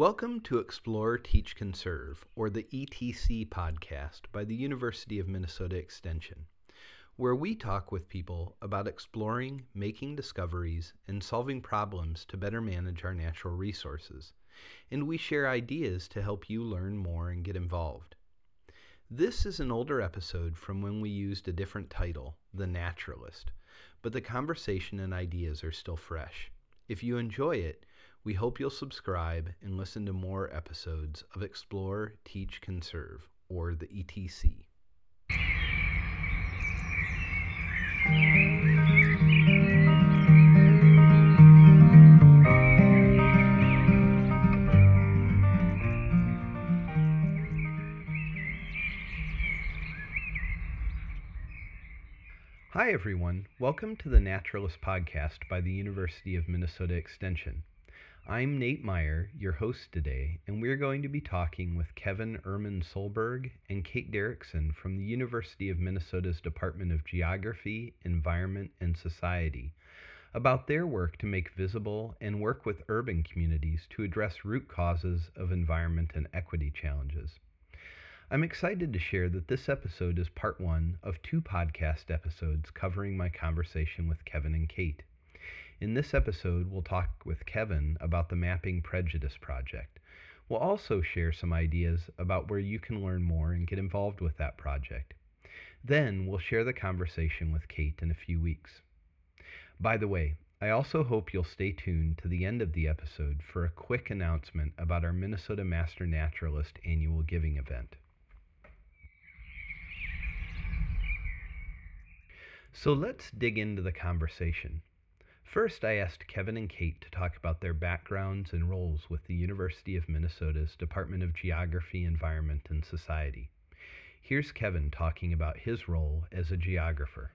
Welcome to Explore, Teach, Conserve, or the ETC podcast by the University of Minnesota Extension, where we talk with people about exploring, making discoveries, and solving problems to better manage our natural resources. And we share ideas to help you learn more and get involved. This is an older episode from when we used a different title, The Naturalist, but the conversation and ideas are still fresh. If you enjoy it, we hope you'll subscribe and listen to more episodes of Explore, Teach, Conserve, or the ETC. Hi, everyone. Welcome to the Naturalist Podcast by the University of Minnesota Extension. I'm Nate Meyer, your host today, and we're going to be talking with Kevin Ehrman Solberg and Kate Derickson from the University of Minnesota's Department of Geography, Environment, and Society about their work to make visible and work with urban communities to address root causes of environment and equity challenges. I'm excited to share that this episode is part one of two podcast episodes covering my conversation with Kevin and Kate. In this episode, we'll talk with Kevin about the Mapping Prejudice Project. We'll also share some ideas about where you can learn more and get involved with that project. Then we'll share the conversation with Kate in a few weeks. By the way, I also hope you'll stay tuned to the end of the episode for a quick announcement about our Minnesota Master Naturalist annual giving event. So let's dig into the conversation. First, I asked Kevin and Kate to talk about their backgrounds and roles with the University of Minnesota's Department of Geography, Environment, and Society. Here's Kevin talking about his role as a geographer.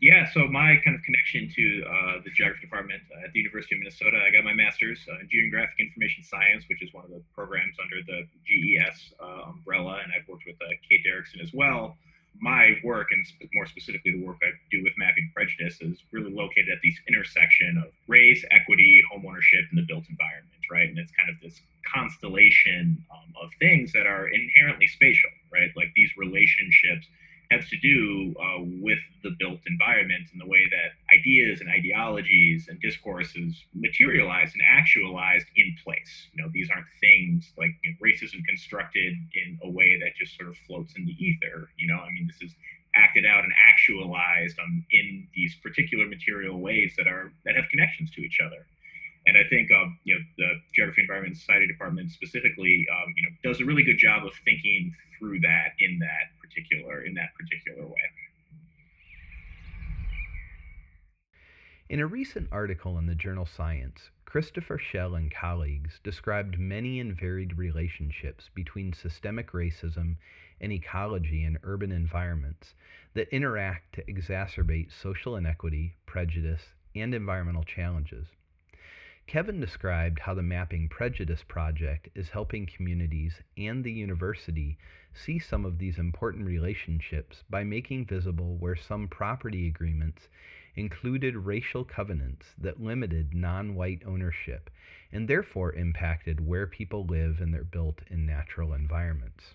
Yeah, so my kind of connection to uh, the geography department at the University of Minnesota, I got my master's uh, in geographic information science, which is one of the programs under the GES uh, umbrella, and I've worked with uh, Kate Derickson as well my work, and more specifically the work I do with mapping prejudice, is really located at this intersection of race, equity, homeownership, and the built environment, right? And it's kind of this constellation um, of things that are inherently spatial, right? Like these relationships has to do uh, with the built environment and the way that ideas and ideologies and discourses materialize and actualized in place. You know, these aren't things like you know, racism constructed in a way that just sort of floats in the ether. You know, I mean, this is acted out and actualized um, in these particular material ways that are that have connections to each other. And I think um, you know the Geography, Environment, Society Department specifically, um, you know, does a really good job of thinking through that in that particular in that particular way. In a recent article in the journal Science, Christopher Schell and colleagues described many and varied relationships between systemic racism and ecology in urban environments that interact to exacerbate social inequity, prejudice, and environmental challenges. Kevin described how the Mapping Prejudice Project is helping communities and the university see some of these important relationships by making visible where some property agreements included racial covenants that limited non white ownership and therefore impacted where people live and their built in natural environments.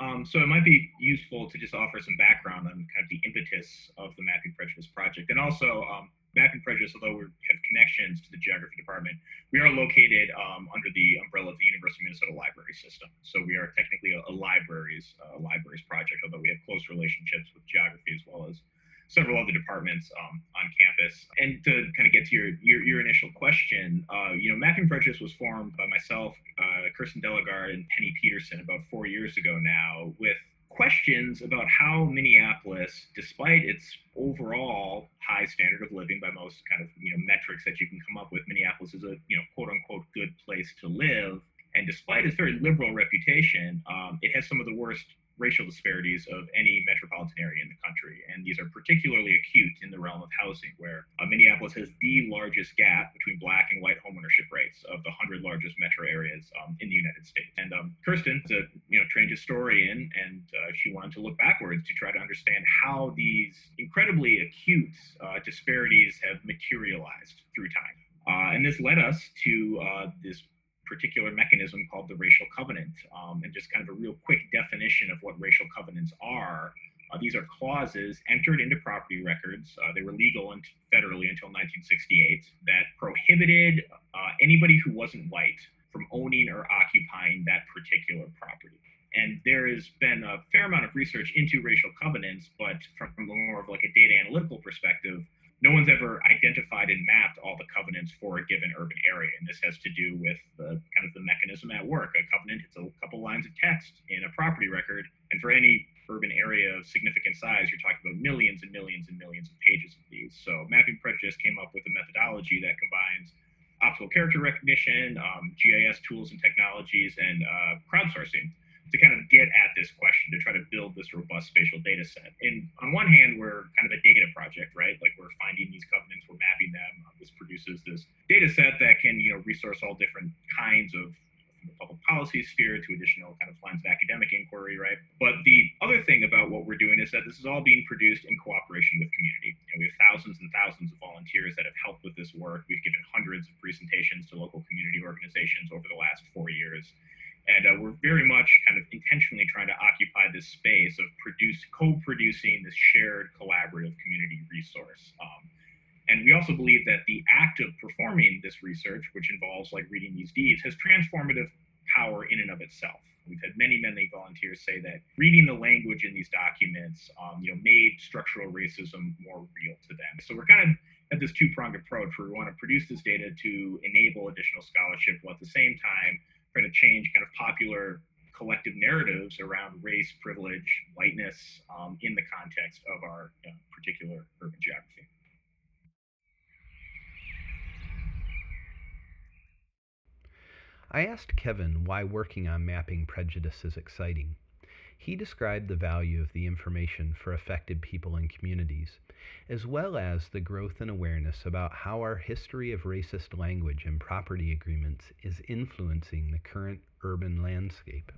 Um, so it might be useful to just offer some background on kind of the impetus of the Mapping Prejudice Project and also um, Mapping Prejudice, although we have connections to the geography department, we are located um, under the umbrella of the University of Minnesota Library System. So we are technically a, a libraries uh, libraries project, although we have close relationships with geography as well as several other departments um, on campus. And to kind of get to your your, your initial question, uh, you know, Mapping Prejudice was formed by myself, uh, Kirsten Delegard, and Penny Petersen about four years ago now, with questions about how Minneapolis, despite its overall high standard of living by most kind of you know metrics that you can come up with, Minneapolis is a you know quote unquote good place to live. And despite its very liberal reputation, um, it has some of the worst racial disparities of any metropolitan area in the country. And these are particularly acute in the realm of housing, where uh, Minneapolis has the largest gap between black and white homeownership rates of the 100 largest metro areas um, in the United States. And um, Kirsten is a you know, trained historian, and uh, she wanted to look backwards to try to understand how these incredibly acute uh, disparities have materialized through time. Uh, and this led us to uh, this particular mechanism called the racial covenant. Um, and just kind of a real quick definition of what racial covenants are. Uh, these are clauses entered into property records. Uh, they were legal and federally until 1968 that prohibited uh, anybody who wasn't white from owning or occupying that particular property. And there has been a fair amount of research into racial covenants, but from more of like a data analytical perspective, no one's ever identified and mapped all the covenants for a given urban area. And this has to do with the kind of the mechanism at work. A covenant hits a couple lines of text in a property record. And for any urban area of significant size, you're talking about millions and millions and millions of pages of these. So Mapping Prejudice came up with a methodology that combines optical character recognition, um, GIS tools and technologies, and uh, crowdsourcing to kind of get at this question to try to build this robust spatial data set. And on one hand, we're kind of a data project, right? Like we're finding these covenants, we're mapping them. Uh, this produces this data set that can, you know, resource all different kinds of the public policy sphere to additional kind of lines of academic inquiry, right? But the other thing about what we're doing is that this is all being produced in cooperation with community. And we have thousands and thousands of volunteers that have helped with this work. We've given hundreds of presentations to local community organizations over the last four years. And uh, we're very much kind of intentionally trying to occupy this space of produce, co-producing this shared collaborative community resource. Um, and we also believe that the act of performing this research, which involves like reading these deeds, has transformative power in and of itself. We've had many, many volunteers say that reading the language in these documents, um, you know, made structural racism more real to them. So we're kind of at this two-pronged approach where we want to produce this data to enable additional scholarship, while at the same time trying to change kind of popular collective narratives around race, privilege, whiteness um, in the context of our particular urban geography. I asked Kevin why working on mapping prejudice is exciting. He described the value of the information for affected people and communities, as well as the growth and awareness about how our history of racist language and property agreements is influencing the current urban landscape.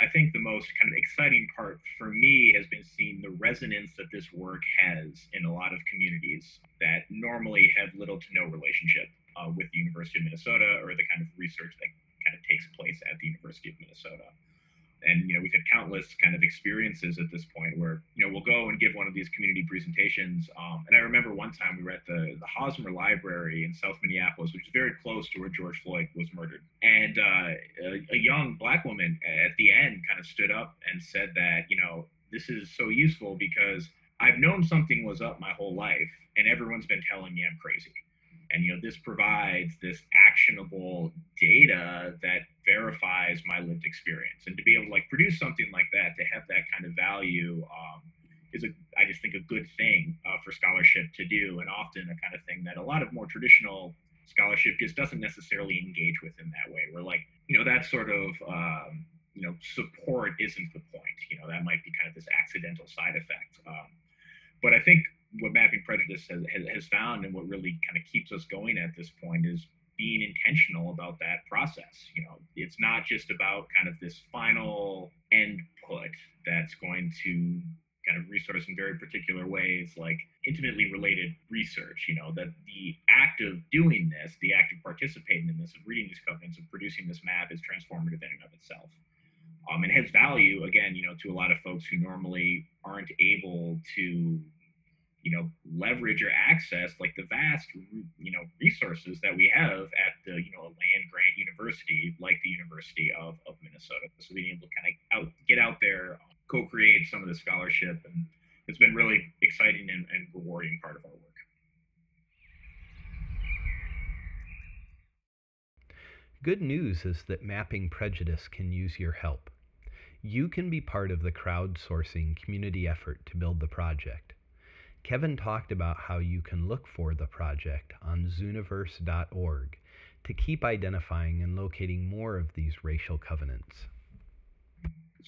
I think the most kind of exciting part for me has been seeing the resonance that this work has in a lot of communities that normally have little to no relationship uh, with the University of Minnesota or the kind of research that kind of takes place at the University of Minnesota and you know we've had countless kind of experiences at this point where you know we'll go and give one of these community presentations um, and i remember one time we were at the, the hosmer library in south minneapolis which is very close to where george floyd was murdered. And uh, a, a young black woman at the end kind of stood up and said that you know this is so useful because i've known something was up my whole life and everyone's been telling me i'm crazy. And you know this provides this actionable data that verifies my lived experience. And to be able to like produce something like that to have that kind of value um, is a i just think a good thing uh, for scholarship to do and often a kind of thing that a lot of more traditional scholarship just doesn't necessarily engage with in that way where like you know that sort of um, you know support isn't the point you know that might be kind of this accidental side effect um, but i think what mapping prejudice has, has, has found and what really kind of keeps us going at this point is being intentional about that process. You know, it's not just about kind of this final end put that's going to kind of resource in very particular ways, like intimately related research. You know, that the act of doing this, the act of participating in this, of reading these covenants, of producing this map is transformative in and of itself. Um, and has value again, you know, to a lot of folks who normally aren't able to you know leverage or access like the vast you know resources that we have at the you know a land grant university like the University of, of Minnesota. So being able to kind of out get out there, um, co-create some of the scholarship, and it's been really exciting and, and rewarding part of our work. Good news is that Mapping Prejudice can use your help. You can be part of the crowdsourcing community effort to build the project. Kevin talked about how you can look for the project on zooniverse.org to keep identifying and locating more of these racial covenants.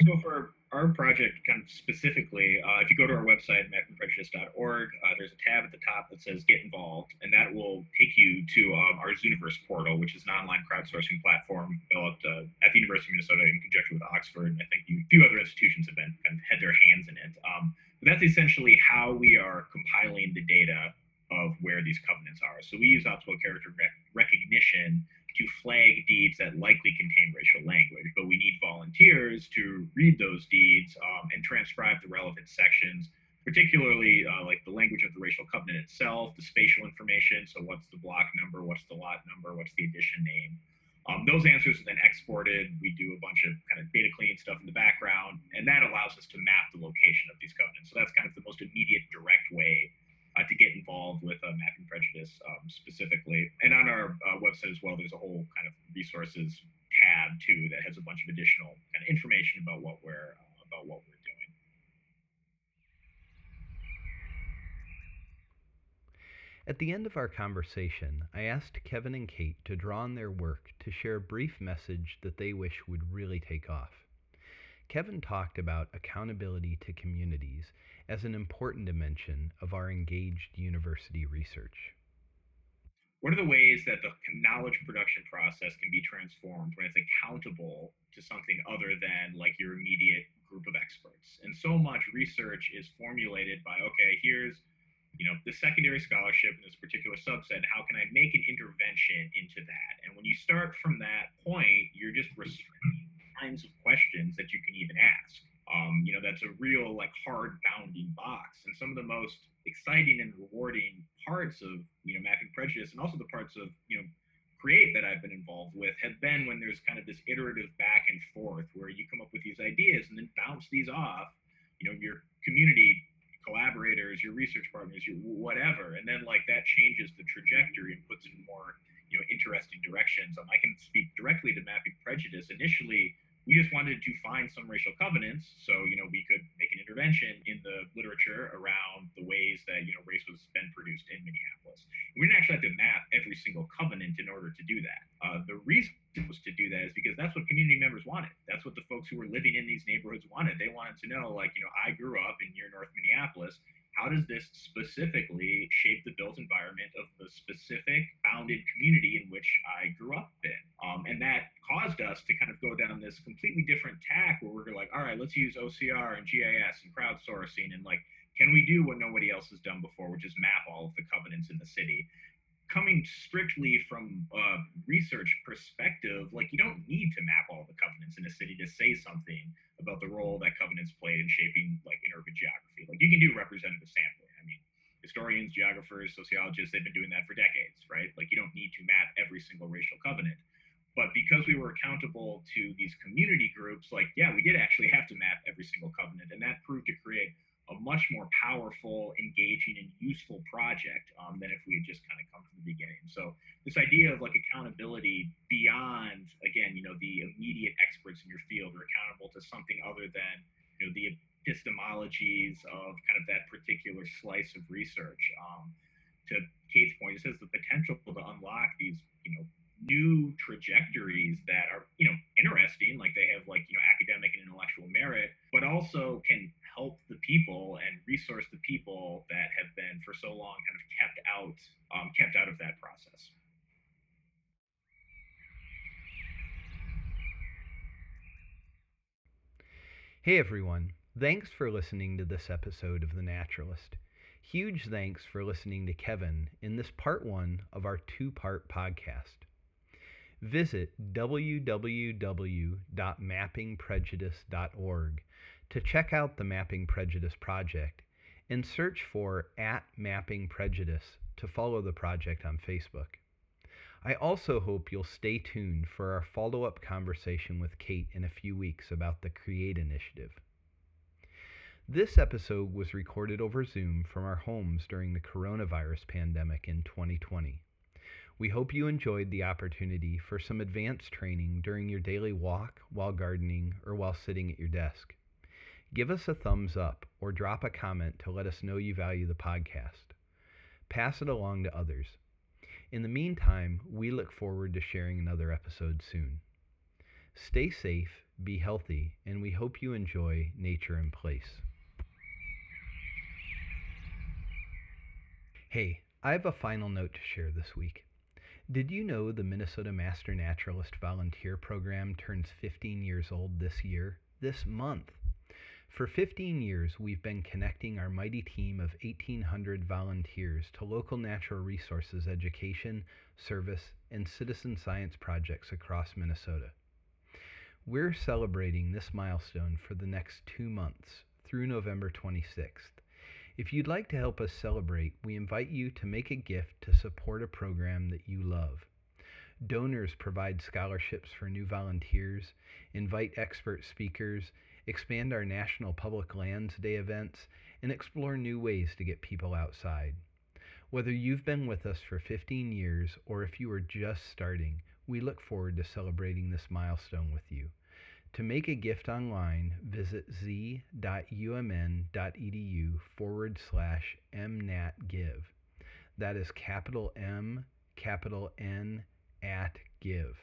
So for our project, kind of specifically, uh, if you go to our website, mappingprejudice.org, uh, there's a tab at the top that says Get Involved, and that will take you to um, our Zooniverse portal, which is an online crowdsourcing platform developed uh, at the University of Minnesota in conjunction with Oxford, and I think a few other institutions have been kind of had their hands in it. Um, that's essentially how we are compiling the data of where these covenants are. So we use optical character rec- recognition to flag deeds that likely contain racial language, but we need volunteers to read those deeds um, and transcribe the relevant sections, particularly uh, like the language of the racial covenant itself, the spatial information. So, what's the block number? What's the lot number? What's the addition name? Um, those answers are then exported. We do a bunch of kind of data cleaning stuff in the background, and that allows us to map the location of these covenants. So that's kind of the most immediate, direct way uh, to get involved with uh, mapping prejudice um, specifically. And on our uh, website as well, there's a whole kind of resources tab too that has a bunch of additional kind of information about what we're about what we're doing. At the end of our conversation, I asked Kevin and Kate to draw on their work to share a brief message that they wish would really take off. Kevin talked about accountability to communities as an important dimension of our engaged university research. What are the ways that the knowledge production process can be transformed when it's accountable to something other than like your immediate group of experts? And so much research is formulated by, okay, here's you know, the secondary scholarship in this particular subset, how can I make an intervention into that? And when you start from that point, you're just restricting kinds of questions that you can even ask. Um, you know, that's a real like hard bounding box. And some of the most exciting and rewarding parts of, you know, mapping prejudice and also the parts of, you know, create that I've been involved with have been when there's kind of this iterative back and forth where you come up with these ideas and then bounce these off, you know, your community collaborators, your research partners, your whatever, and then like that changes the trajectory and puts it in more you know interesting directions. Um, I can speak directly to mapping prejudice. Initially, we just wanted to find some racial covenants, so you know we could make an intervention in the literature around the ways that you know race was been produced in Minneapolis. We didn't actually have to map every single covenant in order to do that. Uh, the reason was to do that is because that's what community members wanted. That's what the folks who were living in these neighborhoods wanted. They wanted to know, like, you know, I grew up in near North Minneapolis. How does this specifically shape the built environment of the specific bounded community in which I grew up in? Um, and that caused us to kind of go down this completely different tack where we're like, all right, let's use OCR and GIS and crowdsourcing and like, can we do what nobody else has done before, which is map all of the covenants in the city? Coming strictly from a research perspective, like you don't need to map all the covenants in a city to say something about the role that covenants played in shaping like in urban geography. Like you can do representative sampling. I mean, historians, geographers, sociologists, they've been doing that for decades, right? Like you don't need to map every single racial covenant. But because we were accountable to these community groups, like, yeah, we did actually have to map every single covenant. And that proved to create a much more powerful, engaging, and useful project um, than if we had just kind of come from the beginning. So this idea of like accountability beyond, again, you know, the immediate experts in your field are accountable to something other than, you know, the epistemologies of kind of that particular slice of research. Um, to Kate's point, it says the potential to unlock these, you know, new trajectories that are you know interesting like they have like you know academic and intellectual merit but also can help the people and resource the people that have been for so long kind of kept out um, kept out of that process. Hey everyone. Thanks for listening to this episode of the naturalist. Huge thanks for listening to kevin in this part one of our two part podcast. Visit www.mappingprejudice.org to check out the Mapping Prejudice Project and search for at Mapping Prejudice to follow the project on Facebook. I also hope you'll stay tuned for our follow up conversation with Kate in a few weeks about the CREATE initiative. This episode was recorded over Zoom from our homes during the coronavirus pandemic in 2020. We hope you enjoyed the opportunity for some advanced training during your daily walk, while gardening, or while sitting at your desk. Give us a thumbs up or drop a comment to let us know you value the podcast. Pass it along to others. In the meantime, we look forward to sharing another episode soon. Stay safe, be healthy, and we hope you enjoy Nature in Place. Hey, I have a final note to share this week. Did you know the Minnesota Master Naturalist Volunteer Program turns 15 years old this year, this month? For 15 years, we've been connecting our mighty team of 1,800 volunteers to local natural resources education, service, and citizen science projects across Minnesota. We're celebrating this milestone for the next two months through November 26th. If you'd like to help us celebrate, we invite you to make a gift to support a program that you love. Donors provide scholarships for new volunteers, invite expert speakers, expand our National Public Lands Day events, and explore new ways to get people outside. Whether you've been with us for 15 years or if you are just starting, we look forward to celebrating this milestone with you. To make a gift online, visit z.umn.edu forward slash mnatgive. That is capital M, capital N, at give.